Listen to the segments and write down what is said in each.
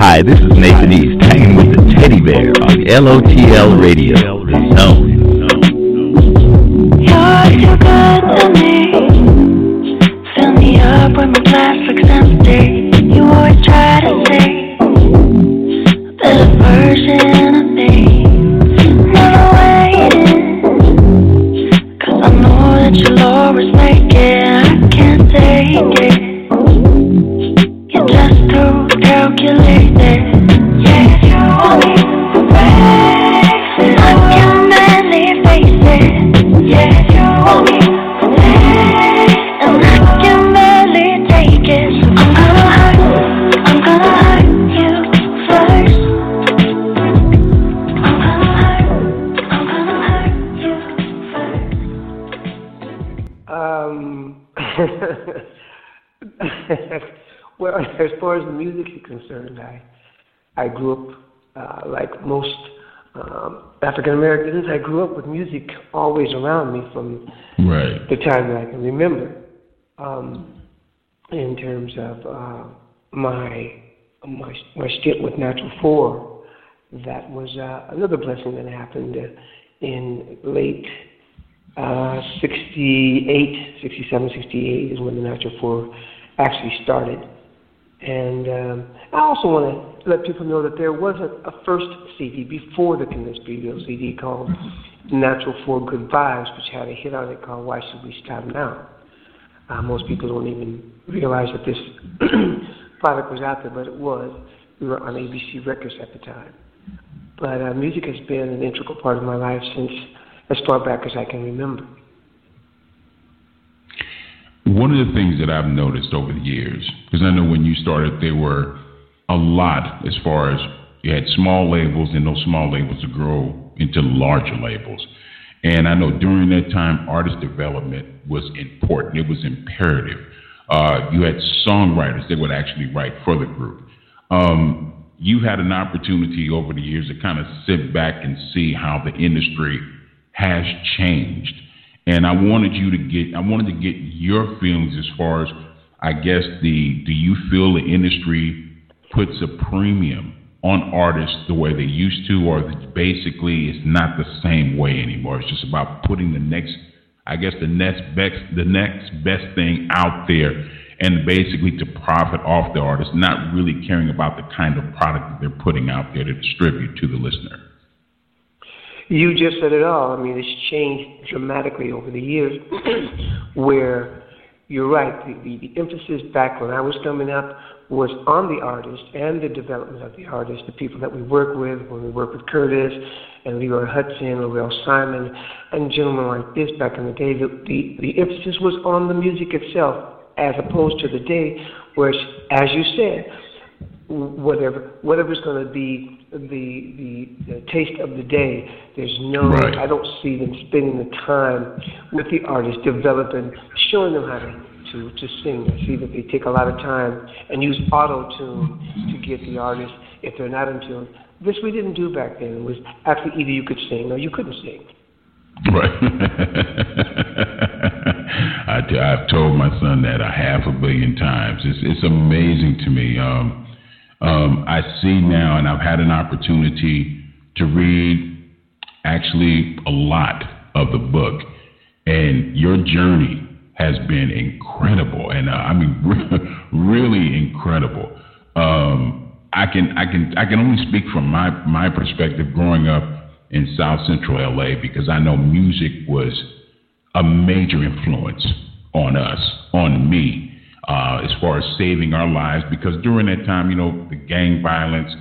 Hi, this is Nathan East, hanging with the Teddy Bear on LOTL Radio, The. You're too good to me. Fill me up when my looks empty. Concerned, I I grew up uh, like most um, African Americans. I grew up with music always around me from Right. the time that I can remember. Um, in terms of uh, my my my stint with Natural Four, that was uh, another blessing that happened in late uh, 68, 67, 68 is when the Natural Four actually started. And um, I also want to let people know that there was a, a first CD before the Condensed Radio CD called Natural Four Good Vibes, which had a hit on it called Why Should We Stop Now? Uh, most people don't even realize that this product was out there, but it was. We were on ABC Records at the time. But uh, music has been an integral part of my life since as far back as I can remember. One of the things that I've noticed over the years, because I know when you started, there were a lot as far as you had small labels, and those small labels to grow into larger labels. And I know during that time, artist development was important. It was imperative. Uh, you had songwriters that would actually write for the group. Um, you had an opportunity over the years to kind of sit back and see how the industry has changed. And I wanted you to get, I wanted to get your feelings as far as, I guess, the, do you feel the industry puts a premium on artists the way they used to, or basically it's not the same way anymore? It's just about putting the next, I guess, the next best, the next best thing out there, and basically to profit off the artist, not really caring about the kind of product that they're putting out there to distribute to the listener. You just said it all. I mean, it's changed dramatically over the years. where you're right, the, the, the emphasis back when I was coming up was on the artist and the development of the artist, the people that we work with. When we work with Curtis and Leroy Hutson, Lowrell Simon, and gentlemen like this back in the day, the, the, the emphasis was on the music itself, as opposed to the day where, as you said, whatever whatever's going to be the, the the taste of the day. There's no Right. I don't see them spending the time with the artist developing, showing them how to to, to sing. I see that they take a lot of time and use auto tune to get the artist if they're not in tune. This we didn't do back then. It was actually either you could sing or you couldn't sing. Right. I t- I've told my son that a half a billion times. It's it's amazing to me. Um, um, I see now, and I've had an opportunity to read actually a lot of the book, and your journey has been incredible, and uh, I mean really incredible. Um, I can I can I can only speak from my my perspective growing up in South Central LA because I know music was a major influence on us, on me, uh, as far as saving our lives. Because during that time, you know, the gang violence,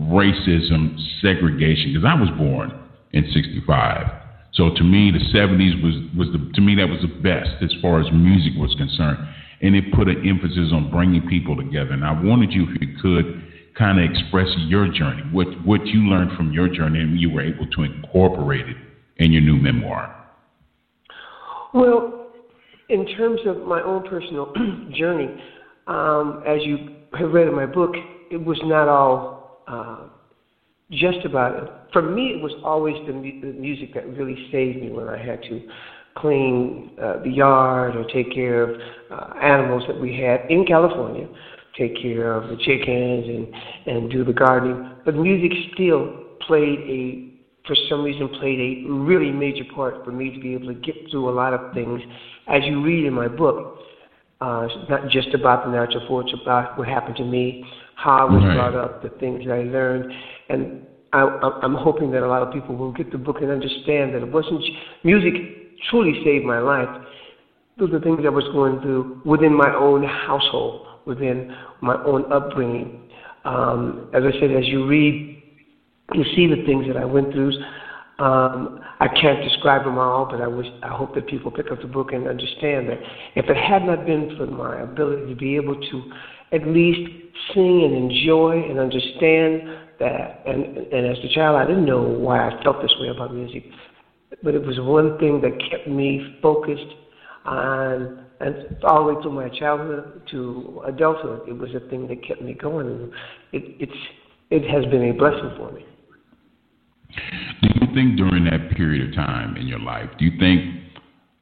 racism, segregation. Because I was born in '65, so to me, the '70s was was the to me that was the best as far as music was concerned, and it put an emphasis on bringing people together. And I wanted you, if you could, kind of express your journey, what what you learned from your journey, and you were able to incorporate it in your new memoir. Well, in terms of my own personal journey, um, as you have read in my book, it was not all uh, just about it. For me, it was always the, mu- the music that really saved me when I had to clean uh, the yard or take care of uh, animals that we had in California, take care of the chickens and and do the gardening. But music still played a for some reason played a really major part for me to be able to get through a lot of things. As you read in my book, uh, it's not just about the Natural Four's, about what happened to me, how I was Right. brought up, the things that I learned, and I, I'm hoping that a lot of people will get the book and understand that it wasn't music truly saved my life through the things I was going through within my own household, within my own upbringing. Um, as I said, as you read, you see the things that I went through. Um, I can't describe them all, but I wish I hope that people pick up the book and understand that if it had not been for my ability to be able to at least sing and enjoy and understand that, and, and as a child, I didn't know why I felt this way about music, but it was one thing that kept me focused on and all the way through my childhood to adulthood. It was a thing that kept me going, it, it's it has been a blessing for me. Do you think during that period of time in your life, do you think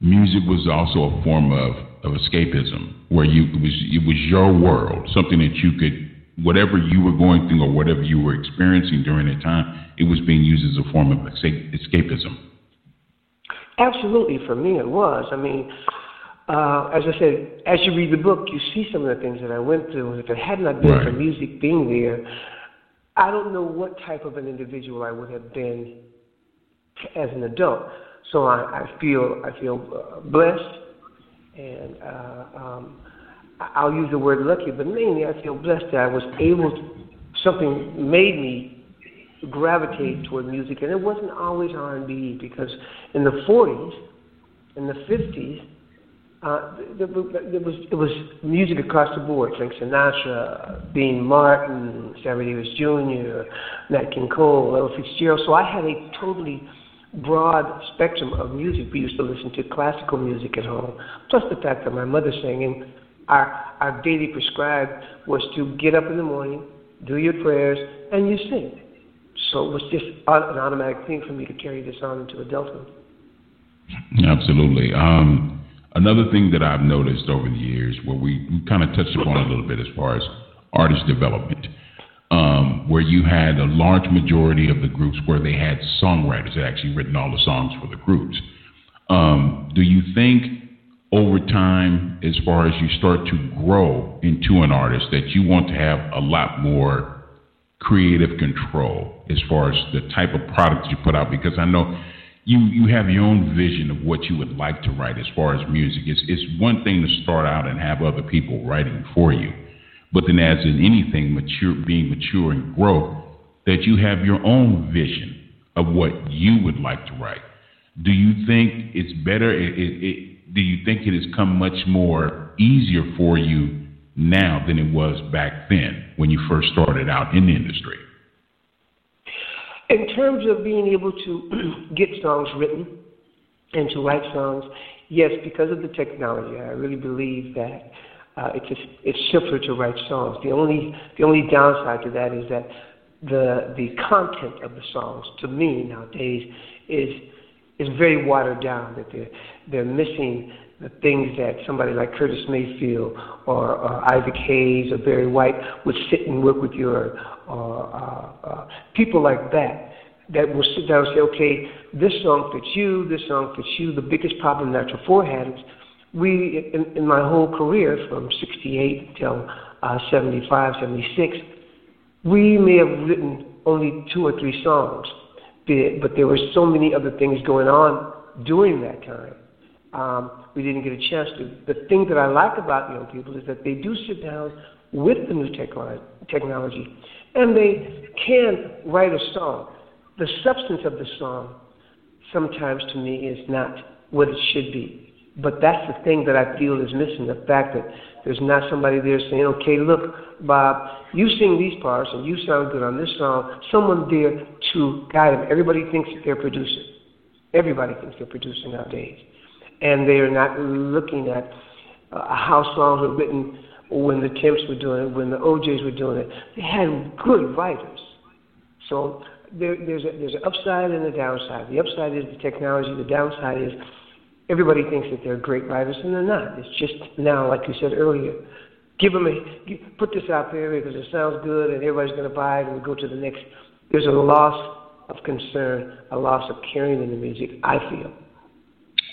music was also a form of, of escapism, where you it was it was your world, something that you could, whatever you were going through or whatever you were experiencing during that time, it was being used as a form of escape, escapism. Absolutely, for me it was. I mean, uh, as I said, as you read the book, you see some of the things that I went through. If it had not been for music being there, I don't know what type of an individual I would have been as an adult. So I, I feel I feel uh, blessed, and uh, um, I'll use the word lucky, but mainly I feel blessed that I was able to. Something made me gravitate toward music, and it wasn't always R and B because in the '40s, in the '50s, uh, there, was it was music across the board. Frank Sinatra, Dean Martin, Sammy Davis Jr., Nat King Cole, Ella Fitzgerald. So I had a totally broad spectrum of music. We used to listen to classical music at home, plus the fact that my mother sang, and our our daily prescribed was to get up in the morning, do your prayers, and you sing. So it was just an automatic thing for me to carry this on into adulthood. Absolutely. Um, another thing that I've noticed over the years, where we, we kind of touched upon a little bit as far as artist development, um, where you had a large majority of the groups where they had songwriters that actually written all the songs for the groups. Um, do you think over time, as far as you start to grow into an artist, that you want to have a lot more creative control as far as the type of products you put out? Because I know you you have your own vision of what you would like to write as far as music. It's it's one thing to start out and have other people writing for you, but then as in anything mature, being mature and grow, that you have your own vision of what you would like to write. Do you think it's better? It, it, it, do you think it has come much more easier for you now than it was back then when you first started out in the industry? In terms of being able to get songs written and to write songs, yes, because of the technology, I really believe that uh, it's just, it's simpler to write songs. The only the only downside to that is that the the content of the songs, to me nowadays, is is very watered down. That they're they're missing the things that somebody like Curtis Mayfield or, or Isaac Hayes or Barry White would sit and work with you, or, or uh, uh, people like that that will sit down and say, okay, this song fits you, this song fits you. The biggest problem Natural Four had is we, in, in my whole career from 68 till uh, 75, 76, we may have written only two or three songs, but but there were so many other things going on during that time. Um, we didn't get a chance to. The thing that I like about young people is that they do sit down with the new technology and they can write a song. The substance of the song sometimes to me is not what it should be. But that's the thing that I feel is missing the fact that there's not somebody there saying, okay, look, Bob, you sing these parts and you sound good on this song. Someone there to guide them. Everybody thinks that they're producing. Everybody thinks they're producing nowadays. And they're not looking at uh, how songs were written when the Temps were doing it, when the O'Jays were doing it. They had good writers. So there, there's, a, there's an upside and a downside. The upside is the technology. The downside is everybody thinks that they're great writers, and they're not. It's just now, like you said earlier, give them a put this out there because it sounds good, and everybody's going to buy it, and we go to the next. There's a loss of concern, a loss of caring in the music. I feel.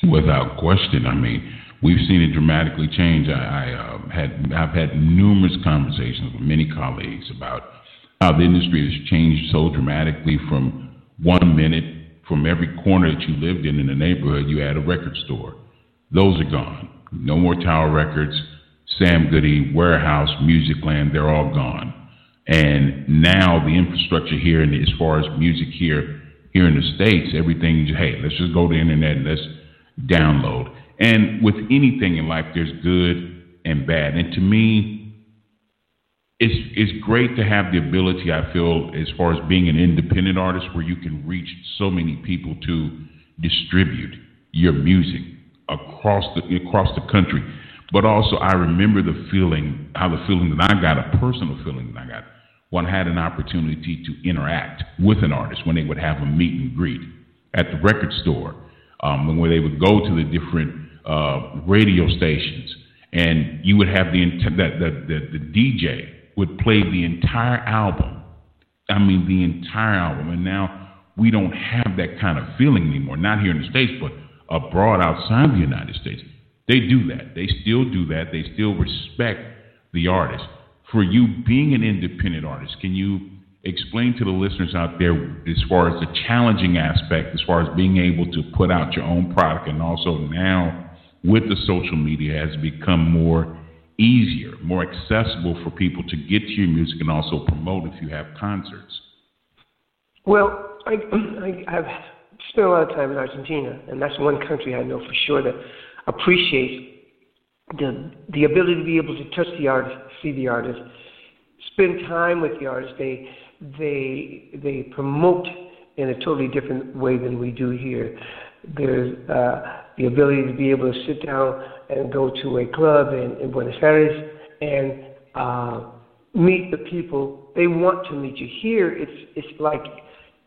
Without question, I mean, we've seen it dramatically change. I, I uh, had I've had numerous conversations with many colleagues about how the industry has changed so dramatically from one minute from every corner that you lived in in the neighborhood, you had a record store. Those are gone. No more Tower Records, Sam Goody, Warehouse, Musicland, they're all gone. And now the infrastructure here, and as far as music here, here in the states, everything. Hey, let's just go to the internet and let's download. And with anything in life, there's good and bad. And to me, it's it's great to have the ability. I feel as far as being an independent artist, where you can reach so many people to distribute your music across the across the country. But also, I remember the feeling, how the feeling that I got, a personal feeling that I got when I had an opportunity to interact with an artist when they would have a meet and greet at the record store, um, when they would go to the different uh, radio stations, and you would have the, that the, the, the DJ would play the entire album. I mean, the entire album. And now we don't have that kind of feeling anymore. Not here in the States, but abroad outside the United States. They do that. They still do that. They still respect the artist for you being an independent artist, can you explain to the listeners out there as far as the challenging aspect, as far as being able to put out your own product, and also now with the social media has become more easier, more accessible for people to get to your music and also promote if you have concerts? Well, I, I, have spent a lot of time in Argentina, and that's one country I know for sure that appreciates the the ability to be able to touch the artist, see the artist, spend time with the artist. They they they promote in a totally different way than we do here. There's uh, the ability to be able to sit down and go to a club in, in Buenos Aires and uh, meet the people. They want to meet you. Here, it's it's like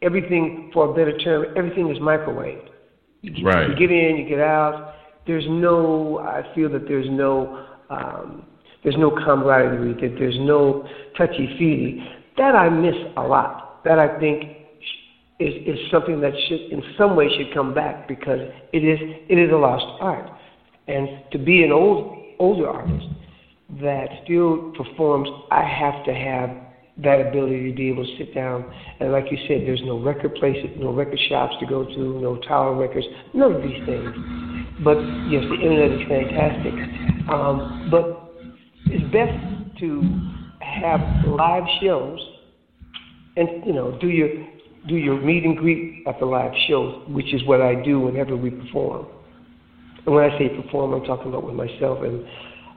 everything, for a better term, everything is microwave. You, right. You get in, you get out there's no, I feel that there's no, um, there's no camaraderie, that there's no touchy feely. That I miss a lot. That I think is, is something that should, in some way, should come back because it is, it is a lost art. And to be an old, older artist that still performs, I have to have that ability to be able to sit down and, like you said, there's no record places, no record shops to go to, no Tower Records, none of these things. But yes, the internet is fantastic. Um, but it's best to have live shows, and you know, do your do your meet and greet at the live shows, which is what I do whenever we perform. And when I say perform, I'm talking about with myself and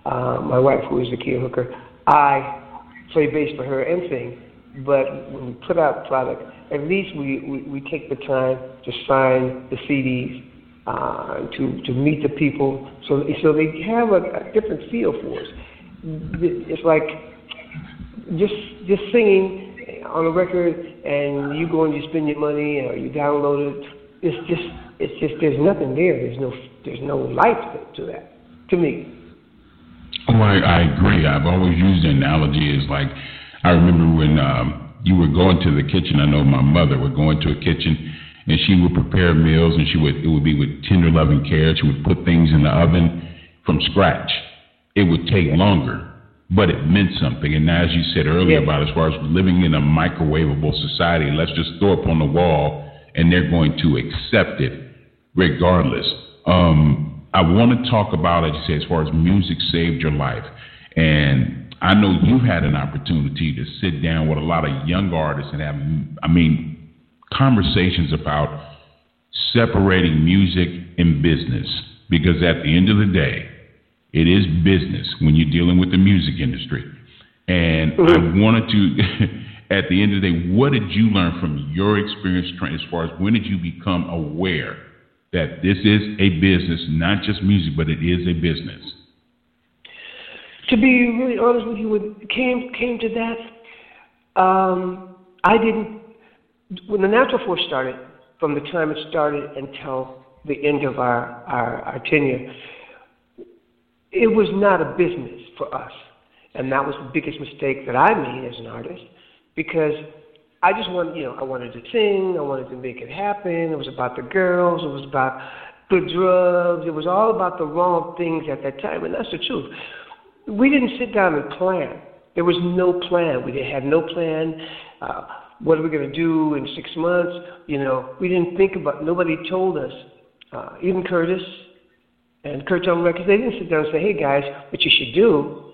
uh, my wife, who is Zakiya Hooker. I play bass for her and sing. But when we put out product, at least we, we, we take the time to sign the CDs, uh, to to meet the people, so so they have a, a different feel for us. It's like just just singing on a record, and you go and you spend your money, or you download it. It's just it's just there's nothing there. There's no there's no life to that to me. Oh, I, I agree. I've always used the analogy as like I remember when um, you were going to the kitchen. I know my mother would go into a kitchen and she would prepare meals and she would it would be with tender loving care. She would put things in the oven from scratch. It would take longer, but it meant something. And as you said earlier yes. about as far as living in a microwavable society, let's just throw up on the wall and they're going to accept it regardless. Um, I want to talk about, as you say, as far as music saved your life. And I know you've had an opportunity to sit down with a lot of young artists and have, I mean, conversations about separating music and business. Because at the end of the day, it is business when you're dealing with the music industry. And I wanted to, at the end of the day, what did you learn from your experience as far as when did you become aware that this is a business, not just music, but it is a business? To be really honest with you, when it came came to that, um, I didn't. When the Natural Four started, from the time it started until the end of our, our, our tenure, it was not a business for us. And that was the biggest mistake that I made as an artist because I just wanted, you know, I wanted to sing, I wanted to make it happen. It was about the girls, it was about the drugs, it was all about the wrong things at that time, and that's the truth. We didn't sit down and plan. There was no plan. We had no plan. Uh, what are we going to do in six months? You know, we didn't think about. Nobody told us. Uh, even Curtis and Kurt Curtom Records, they didn't sit down and say, "Hey guys, what you should do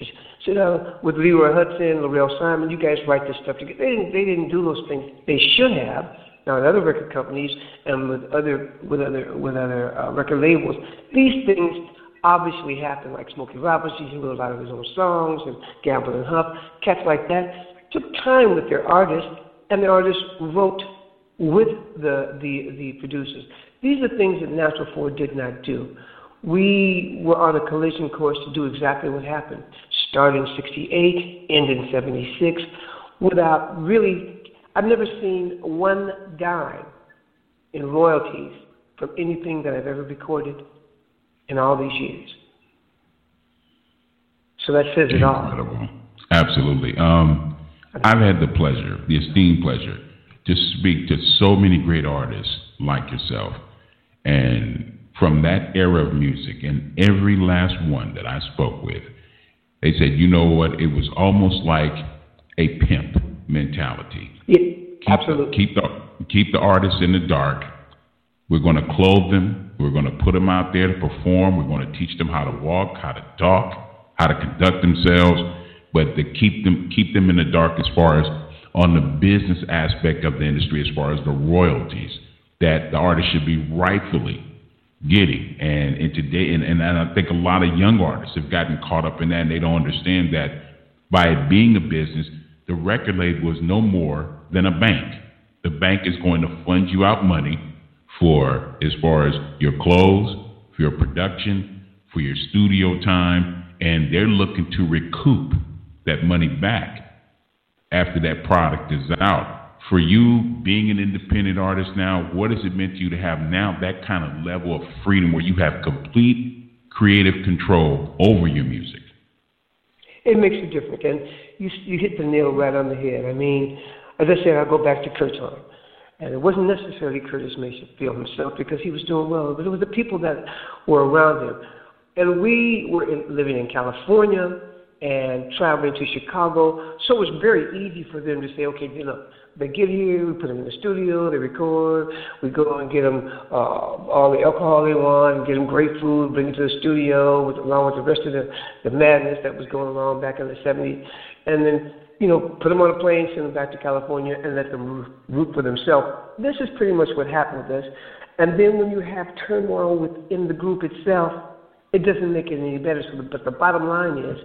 is sit down with Leroy Hutson, Lowrell Simon. You guys write this stuff together." They didn't. They didn't do those things. They should have. Now, in other record companies and with other with other with other uh, record labels, these things obviously happen. Like Smokey Robinson, he wrote a lot of his own songs, and Gamble and Huff, cats like that took time with their artists, and the artists wrote with the, the, the producers. These are things that Natural 4 did not do. We were on a collision course to do exactly what happened. Start in 68, end in 76, without really, I've never seen one dime in royalties from anything that I've ever recorded in all these years. So that says it all. Absolutely. Um, I've had the pleasure, the esteemed pleasure, to speak to so many great artists like yourself. And from that era of music, and every last one that I spoke with, they said, you know what? It was almost like a pimp mentality. Yeah, Keep absolutely. The, keep the keep the artists in the dark. We're going to clothe them. We're going to put them out there to perform. We're going to teach them how to walk, how to talk, how to conduct themselves, but to keep them keep them in the dark as far as on the business aspect of the industry, as far as the royalties that the artist should be rightfully getting. And, today, and, and I think a lot of young artists have gotten caught up in that, and they don't understand that by it being a business, the record label is no more than a bank. The bank is going to fund you out money for as far as your clothes, for your production, for your studio time, and they're looking to recoup that money back after that product is out. For you being an independent artist now, what has it meant to you to have now that kind of level of freedom where you have complete creative control over your music? It makes a difference, and you you hit the nail right on the head. I mean, as I said, I'll go back to Curtom, and it wasn't necessarily Curtis Mayfield himself because he was doing well, but it was the people that were around him, and we were in, living in California and traveling to Chicago, so it was very easy for them to say, okay, you know, they get here, we put them in the studio, they record, we go and get them uh, all the alcohol they want, get them great food, bring it to the studio, with, along with the rest of the, the madness that was going on back in the 70s, and then, you know, put them on a plane, send them back to California, and let them root for themselves. This is pretty much what happened with us. And then when you have turmoil within the group itself, it doesn't make it any better. So, but the bottom line is,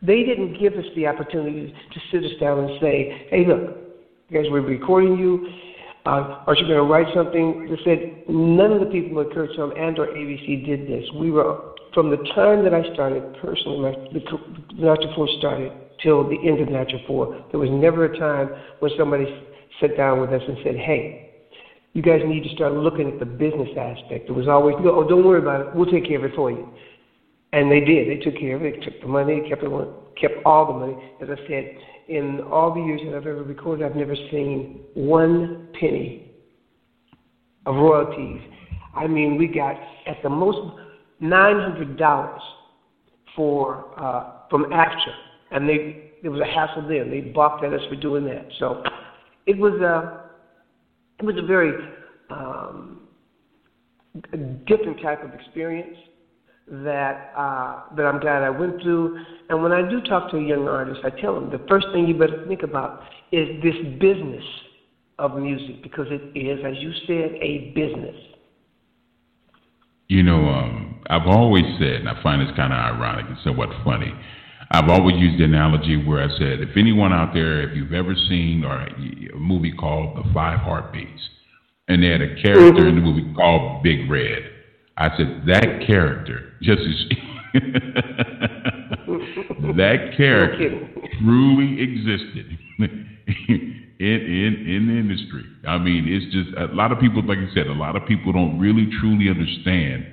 they didn't give us the opportunity to sit us down and say, hey, look, guys, we're recording you. Uh, are you going to write something? They said none of the people at Curtom and or ABC did this. We were from the time that I started personally, my, the, the Natural Four started till the end of Natural Four. There was never a time when somebody sat down with us and said, "Hey, you guys need to start looking at the business aspect." It was always, "No, oh, don't worry about it. We'll take care of it for you." And they did. They took care of it. They took the money, kept it, kept all the money. As I said, in all the years that I've ever recorded, I've never seen one penny of royalties. I mean, we got at the most nine hundred dollars for uh, from AFTRA, and they it was a hassle there. They balked at us for doing that. So it was a it was a very um, a different type of experience that uh, that I'm glad I went through. And when I do talk to a young artist, I tell them the first thing you better think about is this business of music because it is, as you said, a business. You know, um, I've always said, and I find this kind of ironic and somewhat funny. I've always used the analogy where I said, if anyone out there, if you've ever seen or a movie called The Five Heartbeats, and they had a character mm-hmm. in the movie called Big Red, I said that character just as that character truly existed. in, in, in the industry. I mean, it's just a lot of people, like you said, a lot of people don't really truly understand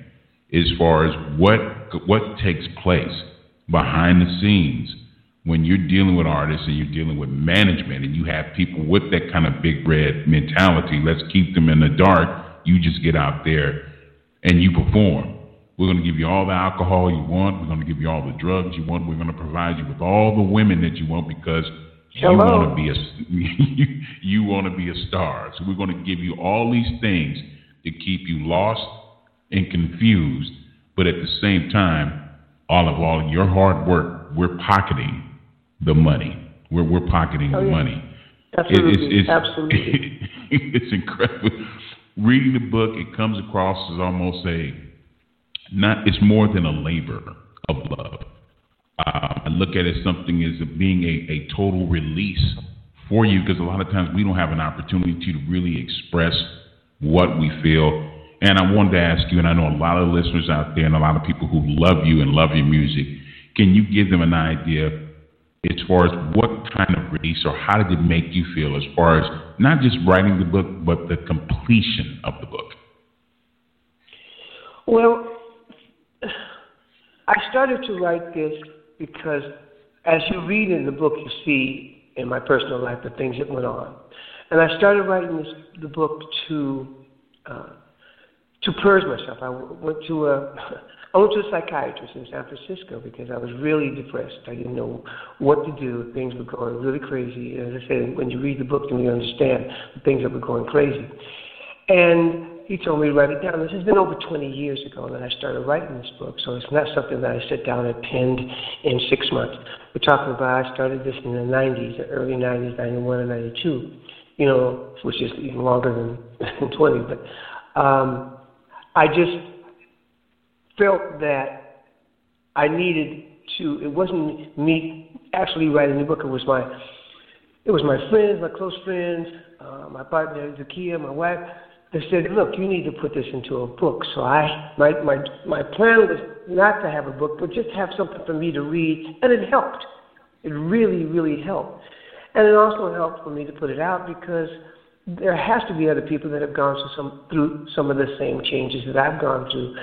as far as what what takes place behind the scenes when you're dealing with artists and you're dealing with management and you have people with that kind of big red mentality. Let's keep them in the dark. You just get out there and you perform. We're going to give you all the alcohol you want. We're going to give you all the drugs you want. We're going to provide you with all the women that you want because Hello. you want to be a you want to be a star. So we're going to give you all these things to keep you lost and confused, but at the same time, all of all your hard work, we're pocketing the money. We're we're pocketing Oh, the yeah. money. Absolutely. It- it's, it's, Absolutely. it's incredible. Reading the book, it comes across as almost a not. It's more than a labor of love. Uh, I look at it as something as being a, a total release for you because a lot of times we don't have an opportunity to really express what we feel. And I wanted to ask you, and I know a lot of listeners out there and a lot of people who love you and love your music, can you give them an idea as far as what kind of release or how did it make you feel as far as not just writing the book, but the completion of the book? Well, I started to write this because as you read in the book, you see in my personal life the things that went on. And I started writing this, the book to uh, to purge myself. I went to a I went to a psychiatrist in San Francisco because I was really depressed. I didn't know what to do. Things were going really crazy. And as I said, when you read the book, then you understand the things that were going crazy. And he told me to write it down. This has been over 20 years ago that I started writing this book, so it's not something that I sit down and penned in six months. We're talking about I started this in the 90s, the early 90s, 91 and 92, you know, which is even longer than, than 20. But um, I just felt that I needed to. It wasn't me actually writing the book. It was my it was my friends, my close friends, uh, my partner Zakiya, my wife. They said, "Look, you need to put this into a book." So I, my my my plan was not to have a book, but just have something for me to read, and it helped. It really, really helped, and it also helped for me to put it out because there has to be other people that have gone through some through some of the same changes that I've gone through,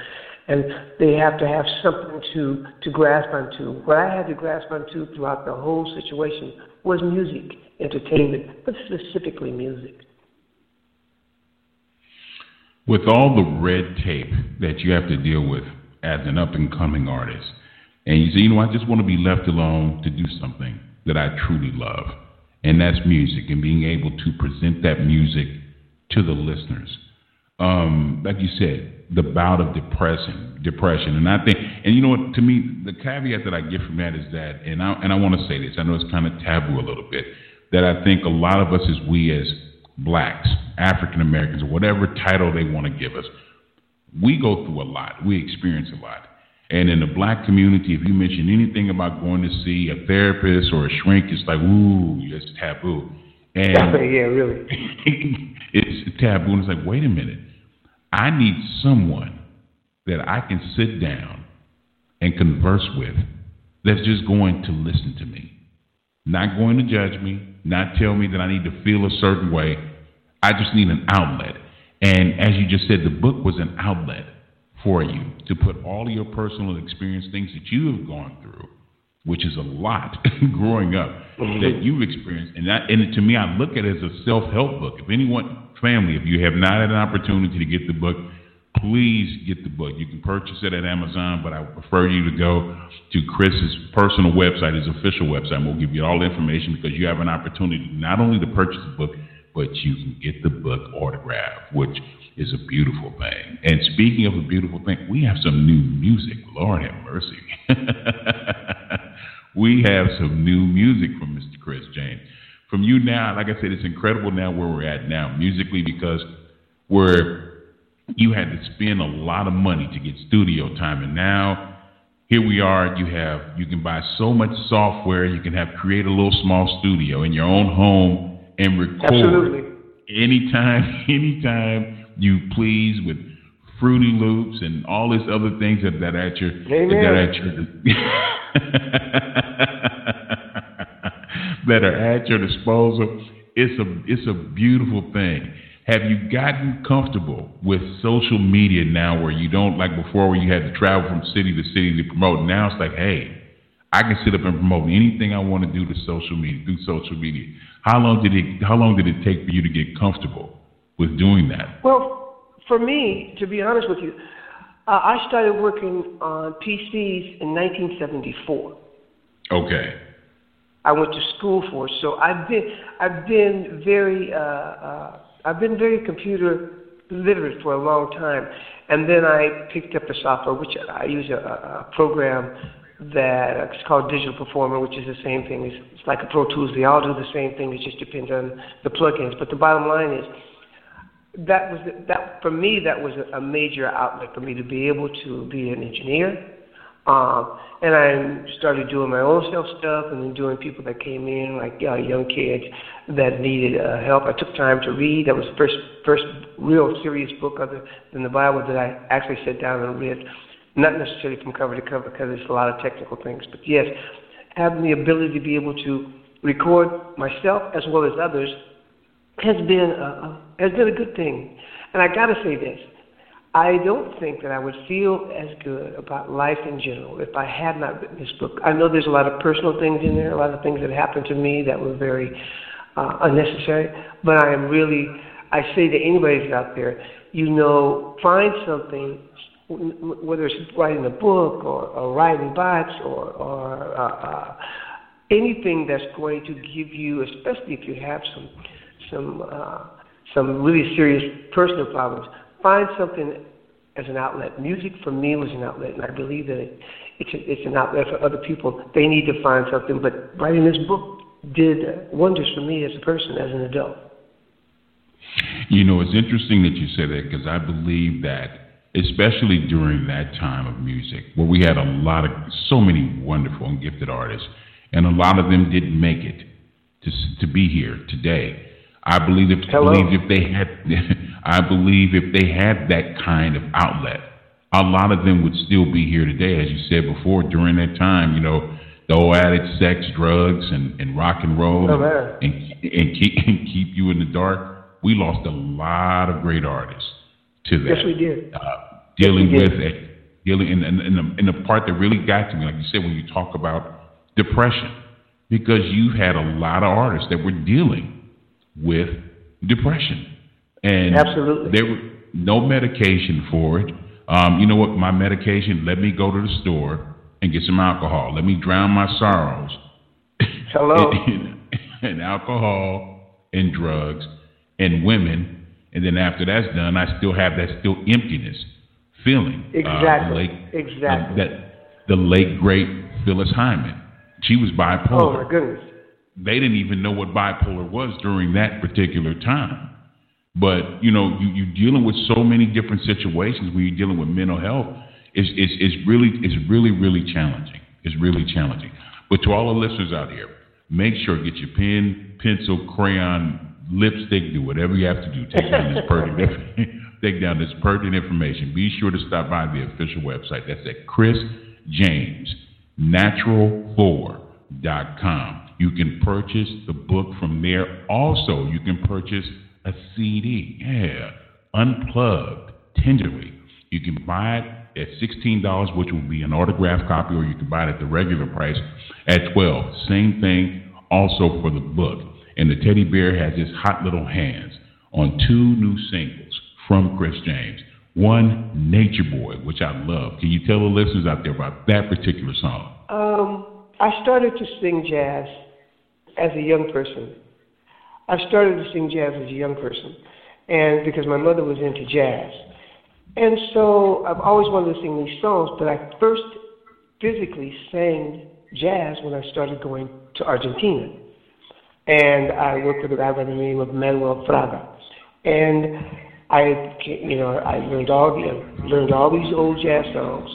and they have to have something to to grasp onto. What I had to grasp onto throughout the whole situation was music, entertainment, but specifically music. With all the red tape that you have to deal with as an up and coming artist, and you say, you know, I just want to be left alone to do something that I truly love, and that's music, and being able to present that music to the listeners. Um, like you said, the bout of depression, depression, and I think, and you know what? To me, the caveat that I get from that is that, and I and I want to say this. I know it's kind of taboo a little bit. That I think a lot of us, as we as blacks, African Americans, or whatever title they want to give us, we go through a lot. We experience a lot. And in the black community, if you mention anything about going to see a therapist or a shrink, it's like, ooh, it's taboo. And yeah, really. it's taboo. And it's like, wait a minute. I need someone that I can sit down and converse with that's just going to listen to me, not going to judge me, not tell me that I need to feel a certain way. I just need an outlet. And as you just said, the book was an outlet for you to put all your personal experience, things that you have gone through, which is a lot growing up mm-hmm. that you've experienced. And that, and to me, I look at it as a self-help book. If anyone, family, if you have not had an opportunity to get the book, please get the book. You can purchase it at Amazon, but I prefer you to go to Chris's personal website, his official website. and We'll give you all the information because you have an opportunity not only to purchase the book, but you can get the book autographed, which is a beautiful thing. And speaking of a beautiful thing, we have some new music. Lord have mercy. we have some new music from Mr. Chris James. From you now, like I said, it's incredible now where we're at now musically because we're you had to spend a lot of money to get studio time and now here we are you have you can buy so much software you can have create a little small studio in your own home and record Absolutely. anytime anytime you please with FruityLoops and all these other things that, that are at your Amen. that are at your that are at your disposal it's a it's a beautiful thing. Have you gotten comfortable with social media now, where you don't like before, where you had to travel from city to city to promote? Now it's like, hey, I can sit up and promote anything I want to do to social media through social media. How long did it How long did it take for you to get comfortable with doing that? Well, for me, to be honest with you, uh, I started working on PCs in 1974. Okay. I went to school for it, so I've been I've been very uh, uh, I've been very computer literate for a long time, and then I picked up the software, which I use a, a program that it's called Digital Performer, which is the same thing. It's, it's like a Pro Tools. They all do the same thing. It just depends on the plugins. But the bottom line is that was that for me. That was a, major outlet for me to be able to be an engineer. Um, and I started doing my own self stuff, and then doing people that came in, like uh, young kids that needed uh, help. I took time to read. That was the first first real serious book other than the Bible that I actually sat down and read not necessarily from cover to cover because it's a lot of technical things, but yes, having the ability to be able to record myself as well as others has been a, has been a good thing. And I got to say this. I don't think that I would feel as good about life in general if I had not written this book. I know there's a lot of personal things in there, a lot of things that happened to me that were very uh, unnecessary, but I am really, I say to anybody who's out there, you know, find something whether it's writing a book or, or bikes or, or uh, uh, anything that's going to give you, especially if you have some some uh, some really serious personal problems, find something as an outlet. Music for me was an outlet, and I believe that it, it's a, it's an outlet for other people. They need to find something. But writing this book did wonders for me as a person, as an adult. You know, it's interesting that you say that because I believe that especially during that time of music where we had a lot of so many wonderful and gifted artists and a lot of them didn't make it to to be here today. I believe if Hello. believe if they had i believe if they had that kind of outlet a lot of them would still be here today. As you said before during that time you know the old addict sex drugs and, and rock and roll oh, and, and keep and keep you in the dark. We lost a lot of great artists to that. Yes, we did. Uh, dealing yes, we with it, dealing in, in, in, the, in the part that really got to me, like you said, when you talk about depression, because you've had a lot of artists that were dealing with depression, and absolutely there was no medication for it. Um, you know what? My medication. Let me go to the store and get some alcohol. Let me drown my sorrows. Hello. in, in, in alcohol and drugs and women and then after that's done, I still have that still emptiness feeling. Exactly. Uh, late, exactly. Uh, that the late great Phyllis Hyman, she was bipolar. Oh my goodness. They didn't even know what bipolar was during that particular time. But you know, you, you're dealing with so many different situations when you're dealing with mental health. It's, it's, it's really it's really really challenging. It's really challenging. But to all the listeners out here, make sure get your pen, pencil, crayon, lipstick, do whatever you have to do. Take down this pertinent, take down this pertinent information. Be sure to stop by the official website. That's at chrisjamesnatural4.com. You can purchase the book from there. Also, you can purchase a CD. Yeah, unplugged, tenderly. You can buy it at $16, which will be an autographed copy, or you can buy it at the regular price at 12 Same thing also for the book and the teddy bear has his hot little hands on two new singles from Chris James. One, Nature Boy, which I love. Can you tell the listeners out there about that particular song? Um, I started to sing jazz as a young person. I started to sing jazz as a young person, and because my mother was into jazz. And so I've always wanted to sing these songs, but I first physically sang jazz when I started going to Argentina and I worked with a guy by the name of Manuel Fraga. And I, you know, I learned all the, learned all these old jazz songs.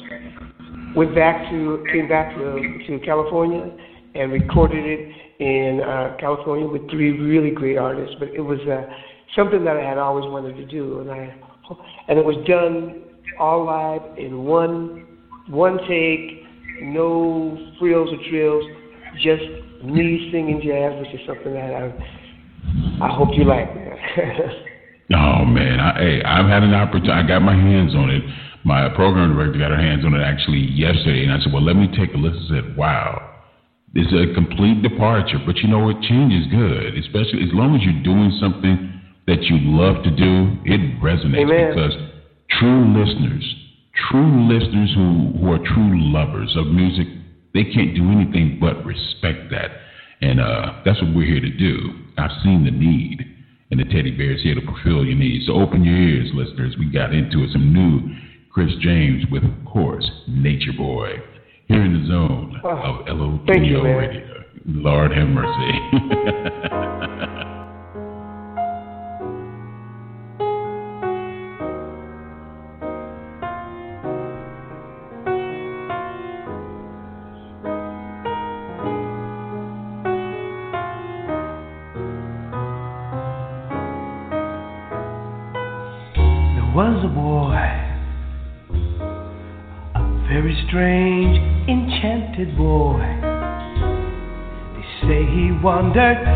Went back to, came back to, to California and recorded it in uh, California with three really great artists. But it was uh, something that I had always wanted to do, and I, and it was done all live in one, one take, no frills or trills, just me singing jazz, which is something that I I hope you like. Oh man, I, hey, I've had an opportunity. I got my hands on it. My program director got her hands on it actually yesterday, and I said, "Well, let me take a listen." I said, "Wow, it's a complete departure." But you know what? Change is good, especially as long as you're doing something that you love to do. It resonates Amen. because true listeners, true listeners who who are true lovers of music, they can't do anything but respect that, and uh, that's what we're here to do. I've seen the need. And the teddy bear is here to fulfill your needs. So open your ears, listeners. We got into it. Some new Chris James with, of course, Nature Boy. Here in the zone Oh, of LOTL thank you, man. Radio. Lord have mercy. he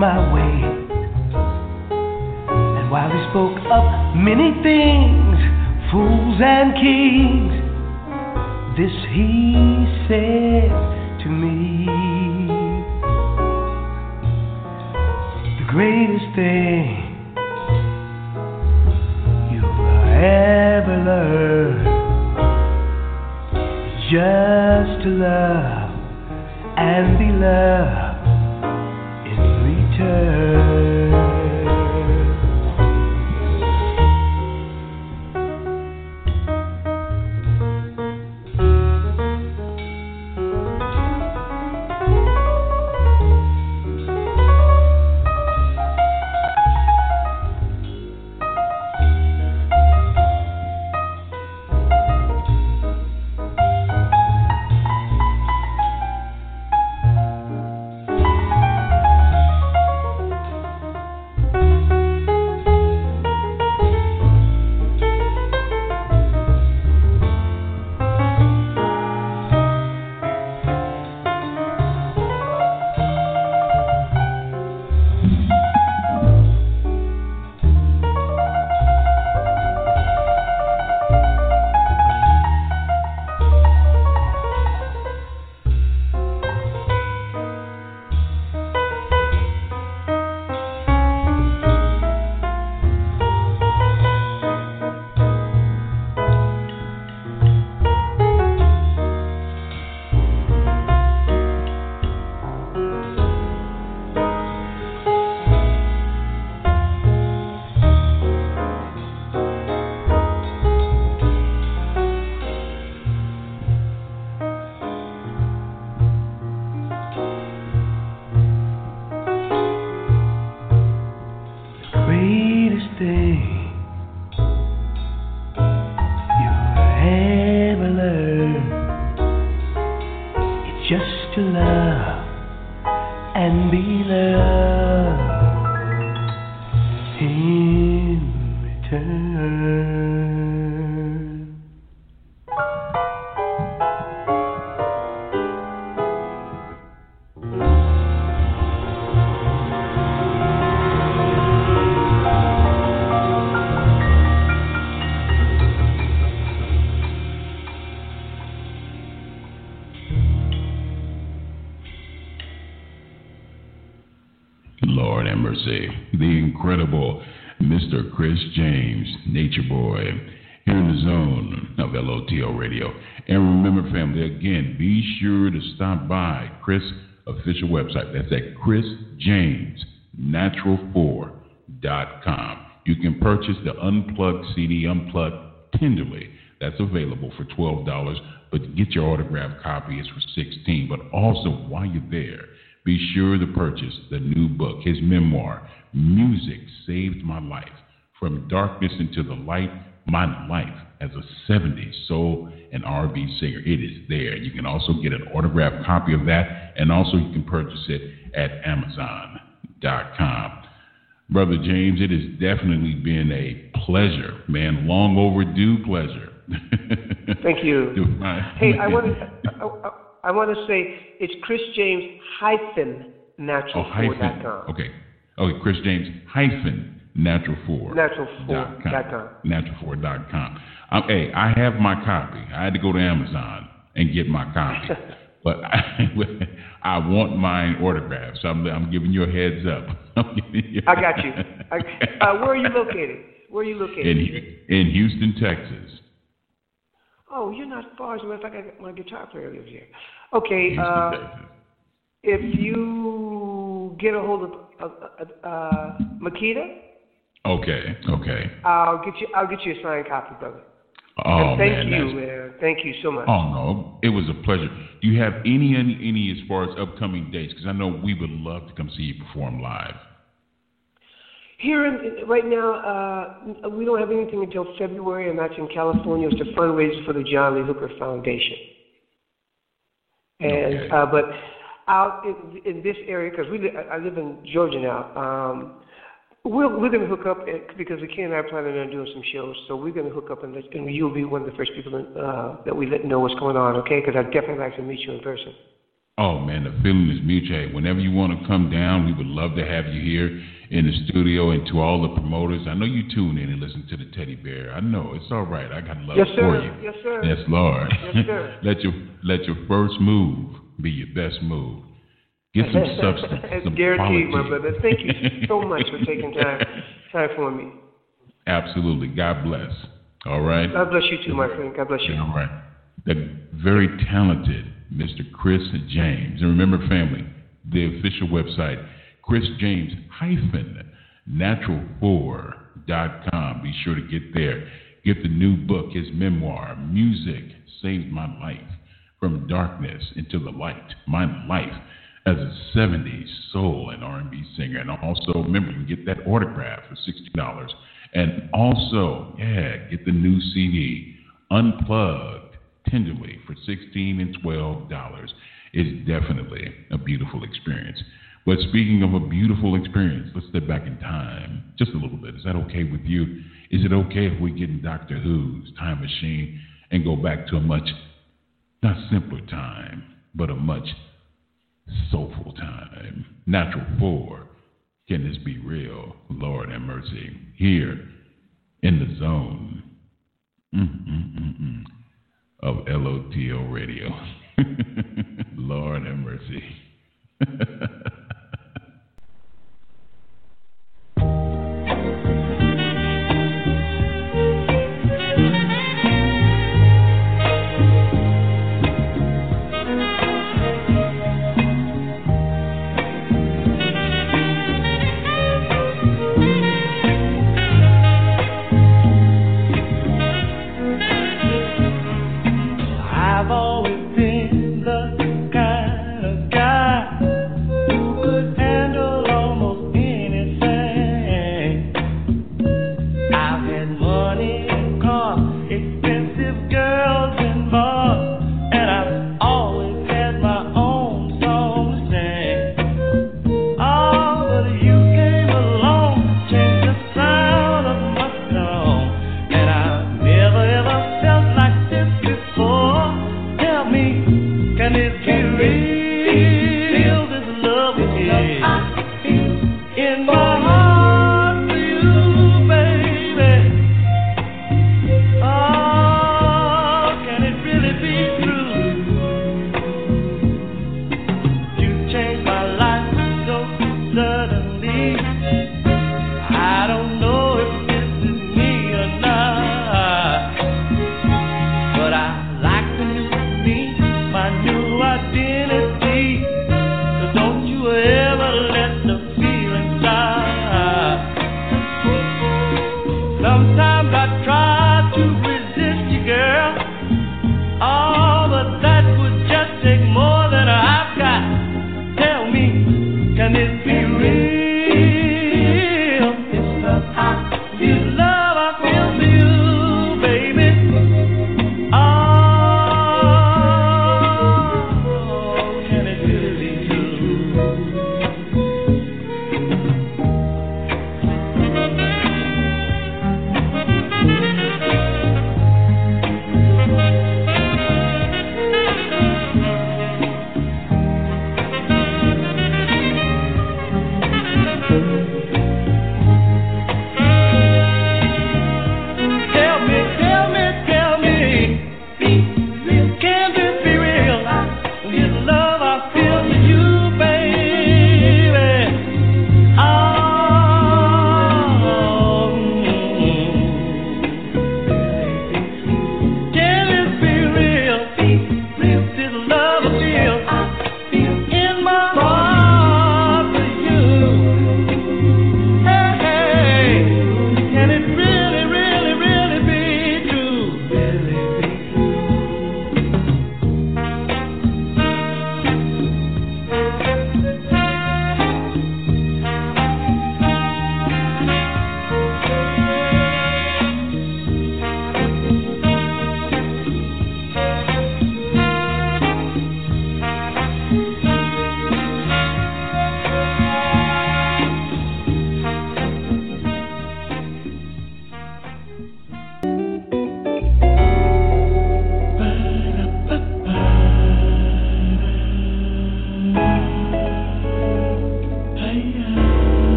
my way. And while he spoke of many things, fools and kings, this he said to me. Official website. That's at chrisjamesnatural4.com. You can purchase the Unplugged CD, Unplugged tenderly That's available for $12, but get your autographed copy. It's for 16 But also, while you're there, be sure to purchase the new book, his memoir, Music Saved My Life. From Darkness into the Light, My Life as a 70s soul and R&B singer. It is there. You can also get an autographed copy of that, and also you can purchase it at Amazon.com. Brother James, it has definitely been a pleasure, man, long overdue pleasure. Thank you. hey, I want to I, I, want to say it's Chris James hyphen natural oh, hyphen. Okay. Okay, Chris James hyphen natural four. Natural four dot com. Natural four dot com. Um, hey, I have my copy. I had to go to Amazon and get my copy. but I, I want mine autographed, so I'm, I'm giving you a heads up. I got you. I, uh, where are you located? Where are you located? In, in Houston, Texas. Oh, you're not far. As a matter of fact, my guitar player lives here. Okay. Uh, if you get a hold of uh, uh, Makita. Okay. Okay. I'll get you. I'll get you a signed copy, brother. Oh and thank man, you, man. Thank you so much. Oh no, it was a pleasure. Do you have any any any as far as upcoming dates? Because I know we would love to come see you perform live. Here in, right now, uh, we don't have anything until February, and that's in California. It's a fundraiser for the John Lee Hooker Foundation. And okay. uh, but out in, in this area, because we I live in Georgia now. Um, we're, we're going to hook up because the Ken and I are planning on doing some shows. So we're going to hook up and, let, and you'll be one of the first people uh, that we let know what's going on, okay? Because I'd definitely like to meet you in person. Oh man, the feeling is mutual. Whenever you want to come down, we would love to have you here in the studio. And to all the promoters, I know you tune in and listen to the Teddy Bear. I know it's all right. I got love yes, for you. Yes, sir. Yes, Lord. Yes, sir. let your let your first move be your best move. Get some substance. some guaranteed, quality. my brother. Thank you so much for taking time time for me. Absolutely. God bless. All right. God bless you too, my friend. God bless you. All right. The very talented Mr. Chris James. And remember, family, the official website, Chris James natural4.com. Be sure to get there. Get the new book, his memoir, Music Saved My Life from Darkness into the Light. My life as a 70s soul and R&B singer. And also, remember, you can get that autograph for $60. And also, yeah, get the new CD, Unplugged tenderly for 16 and 12 dollars is definitely a beautiful experience. But speaking of a beautiful experience, let's step back in time just a little bit. Is that okay with you? Is it okay if we get in Doctor Who's time machine and go back to a much not simpler time, but a much soulful time? Natural four. Can this be real? Lord have mercy. Here in the zone. Mm-mm-mm-mm of LOTL Radio. Lord have mercy.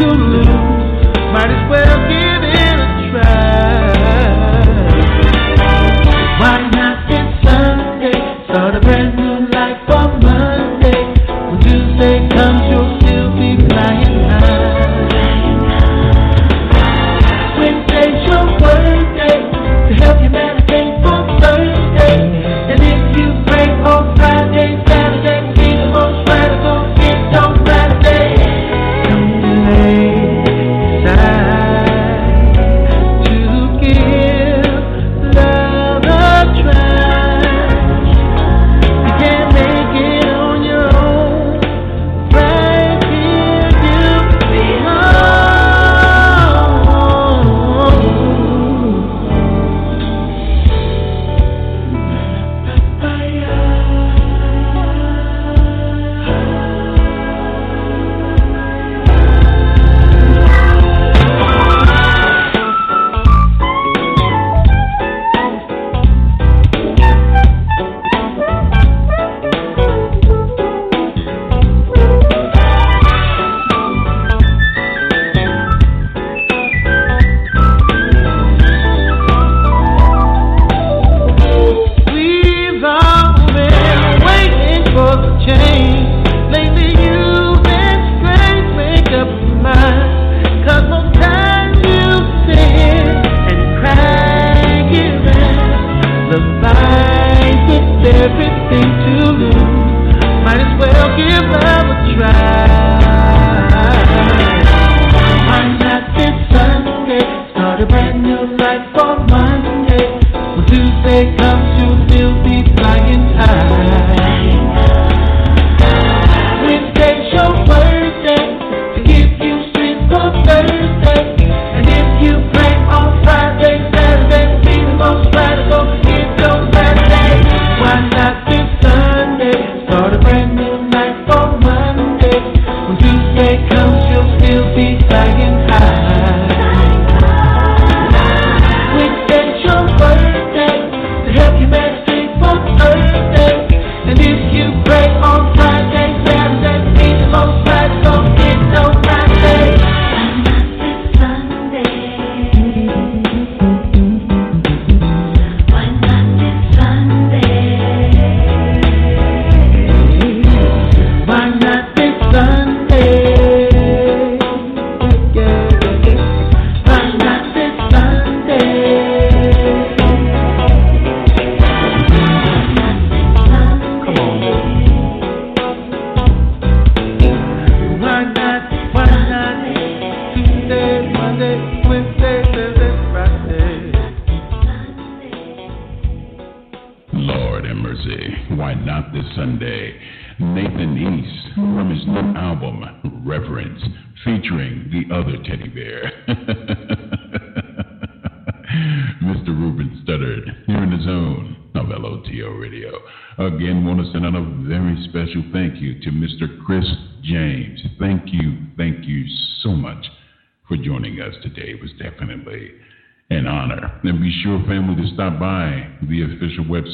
to lose. Might as well give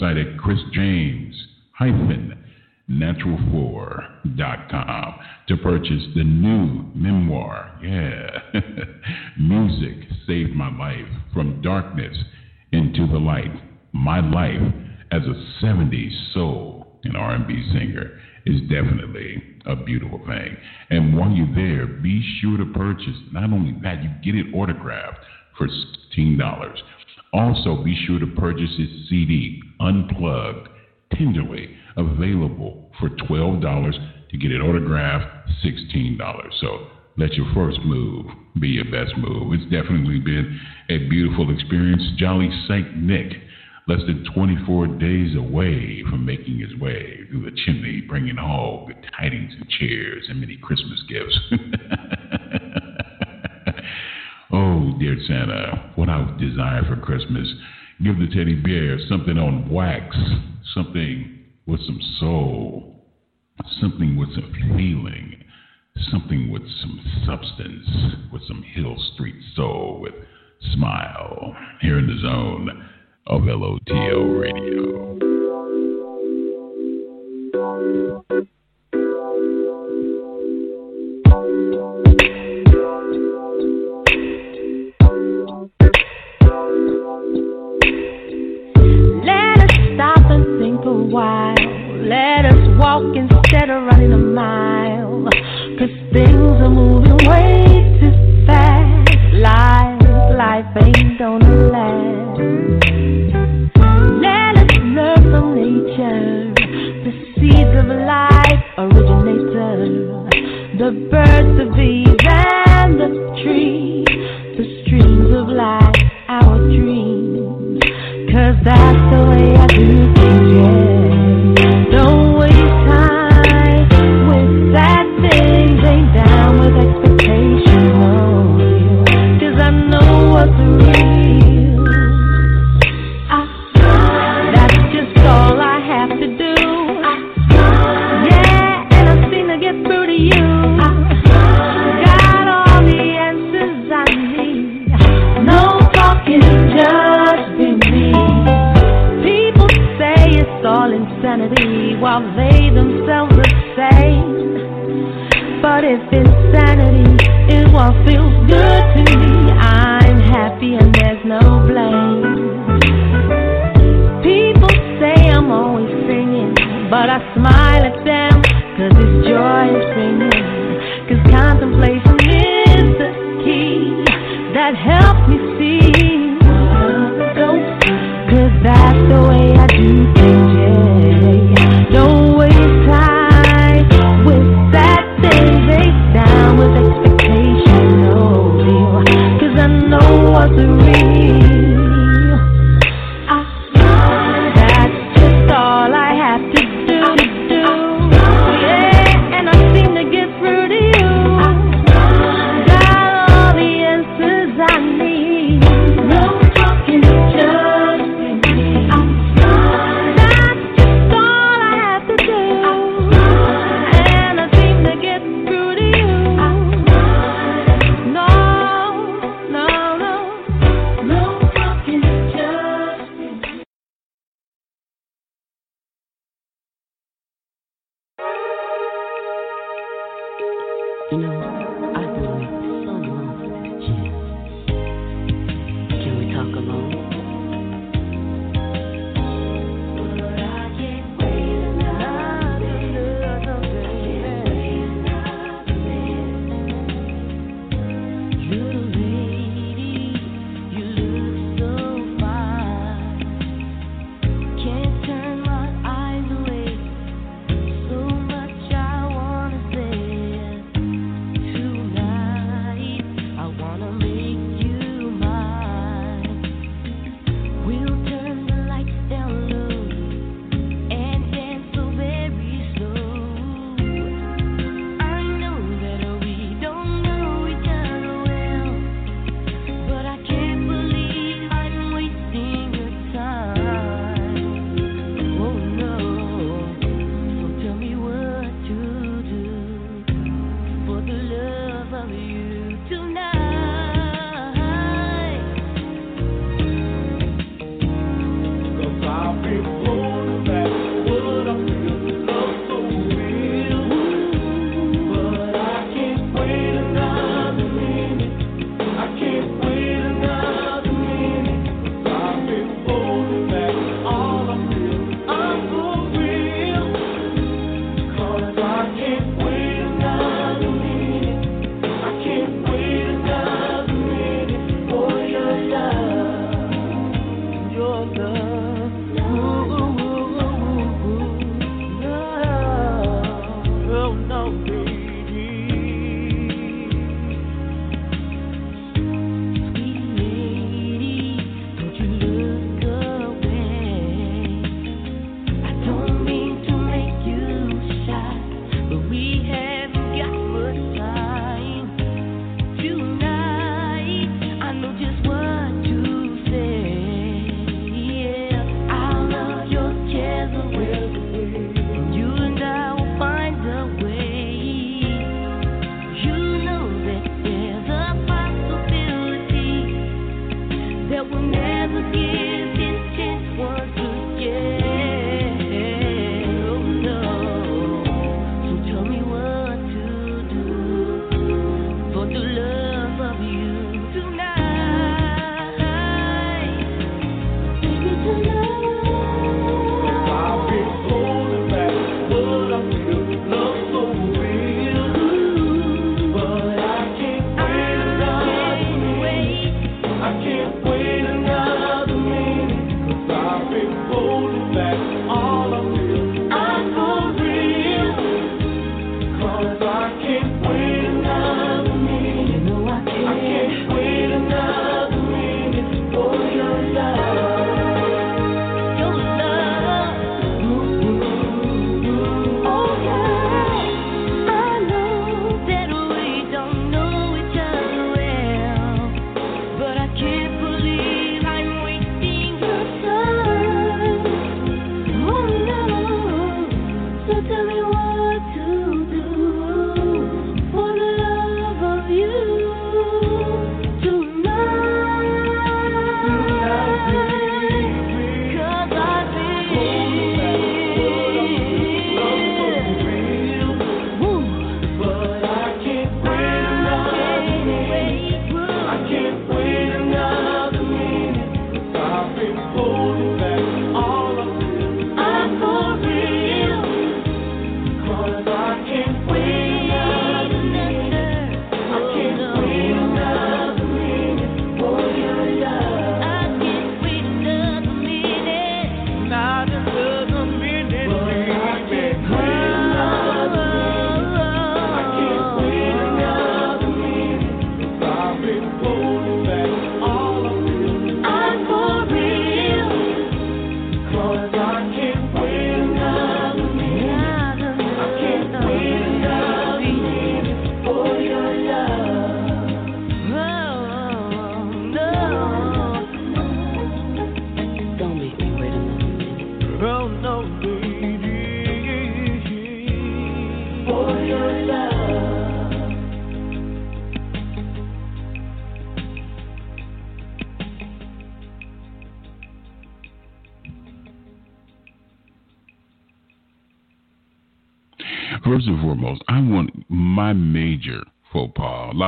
exciting. To get it autographed, $16. So let your first move be your best move. It's definitely been a beautiful experience. Jolly Saint Nick, less than 24 days away from making his way through the chimney, bringing all good tidings and cheers and many Christmas gifts. oh, dear Santa, what I desire for Christmas. Give the teddy bear something on wax, something with some soul something with some feeling, something with some substance, with some Hill Street soul, with smile. Here in the zone of LOTL Radio.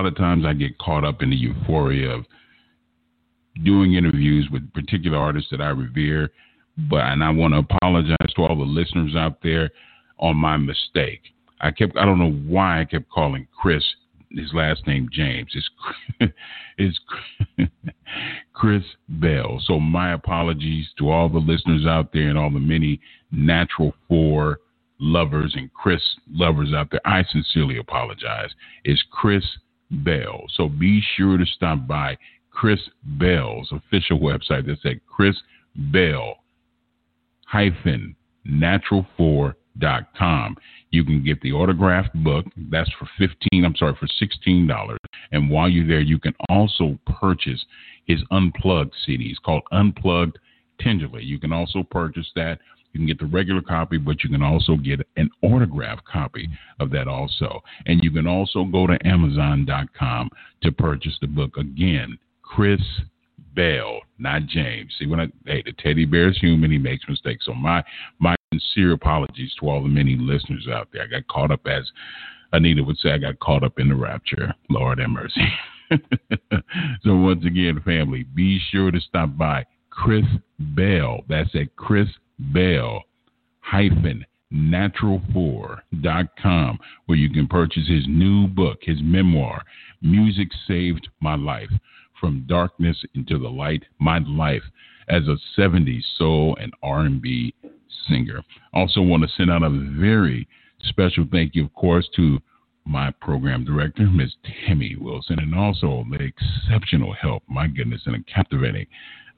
Of times I get caught up in the euphoria of doing interviews with particular artists that I revere, but and I want to apologize to all the listeners out there on my mistake. I kept I don't know why I kept calling Chris his last name James. It's it's Chris Bell. So my apologies to all the listeners out there and all the many natural four lovers and Chris lovers out there. I sincerely apologize. It's Chris Bell. So be sure to stop by Chris Bell's official website. That's at Chris Bell hyphen natural four dot com. You can get the autographed book. That's for fifteen. I'm sorry, for sixteen dollars. And while you're there, you can also purchase his unplugged CD. It's called Unplugged Tenderly. You can also purchase that. You can get the regular copy, but you can also get an autographed copy of that also. And you can also go to Amazon.com to purchase the book. Again, Chris Bell, not James. See when I hey the teddy bear is human, he makes mistakes. So my my sincere apologies to all the many listeners out there. I got caught up as Anita would say, I got caught up in the rapture. Lord have mercy. so once again, family, be sure to stop by Chris Bell. That's at Chris Bell hyphen natural4.com where you can purchase his new book, his memoir, Music Saved My Life from darkness into the light my life as a 70s soul and r&b singer. Also want to send out a very special thank you of course to my program director ms tammy wilson and also the exceptional help my goodness and a captivating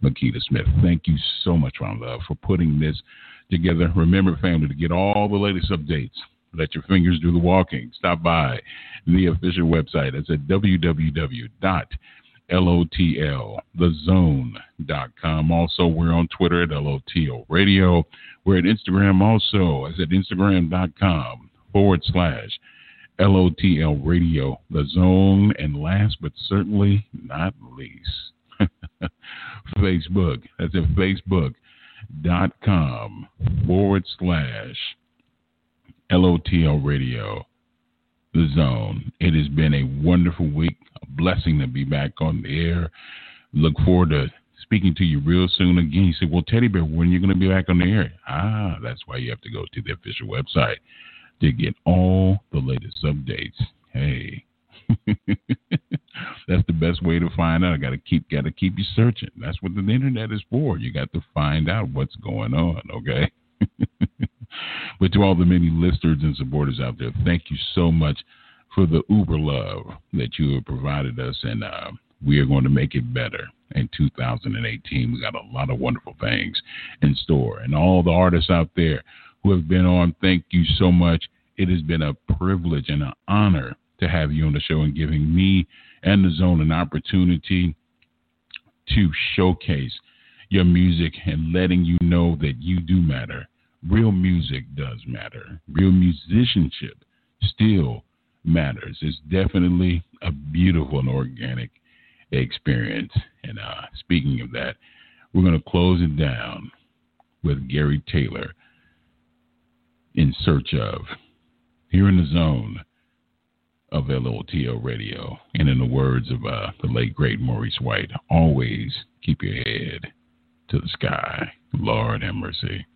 makita smith thank you so much ron love for putting this together remember family to get all the latest updates let your fingers do the walking stop by the official website it's at www LOTL, thezone.com. Also, we're on Twitter at LOTL Radio. We're at Instagram also, as at Instagram.com forward slash LOTL Radio, the zone. And last but certainly not least, Facebook. That's at Facebook.com forward slash LOTL Radio the zone. It has been a wonderful week, a blessing to be back on the air. Look forward to speaking to you real soon again. He said, Well, Teddy Bear, when are you going to be back on the air? Ah, that's why you have to go to the official website to get all the latest updates. Hey. that's the best way to find out. I gotta keep gotta keep you searching. That's what the internet is for. You got to find out what's going on, okay? But to all the many listeners and supporters out there, thank you so much for the uber love that you have provided us. And uh, we are going to make it better in 2018. We got a lot of wonderful things in store. And all the artists out there who have been on, thank you so much. It has been a privilege and an honor to have you on the show and giving me and the zone an opportunity to showcase your music and letting you know that you do matter real music does matter. Real musicianship still matters. It's definitely a beautiful and organic experience. And uh, speaking of that, we're going to close it down with Gary Taylor in search of here in the zone of LOTL radio. And in the words of uh, the late, great Maurice White, always keep your head to the sky. Lord have mercy.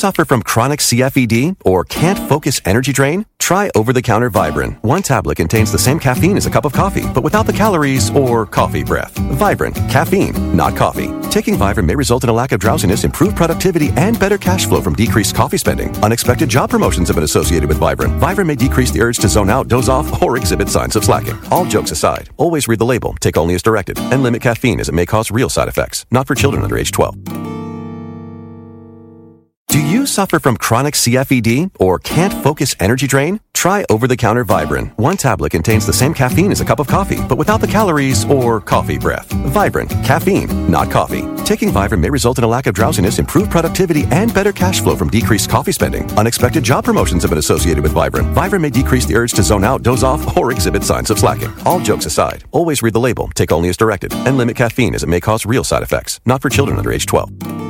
Suffer from chronic CFED or can't focus energy drain? Try over the counter Vibrant. One tablet contains the same caffeine as a cup of coffee, but without the calories or coffee breath. Vibrant, caffeine, not coffee. Taking Vibrant may result in a lack of drowsiness, improved productivity, and better cash flow from decreased coffee spending. Unexpected job promotions have been associated with Vibrant. Vibrant may decrease the urge to zone out, doze off, or exhibit signs of slacking. All jokes aside, always read the label, take only as directed, and limit caffeine as it may cause real side effects. Not for children under age 12. Do you suffer from chronic CFED or can't focus energy drain? Try over the counter Vibrant. One tablet contains the same caffeine as a cup of coffee, but without the calories or coffee breath. Vibrant, caffeine, not coffee. Taking Vibrant may result in a lack of drowsiness, improved productivity, and better cash flow from decreased coffee spending. Unexpected job promotions have been associated with Vibrant. Vibrant may decrease the urge to zone out, doze off, or exhibit signs of slacking. All jokes aside, always read the label, take only as directed, and limit caffeine as it may cause real side effects. Not for children under age 12.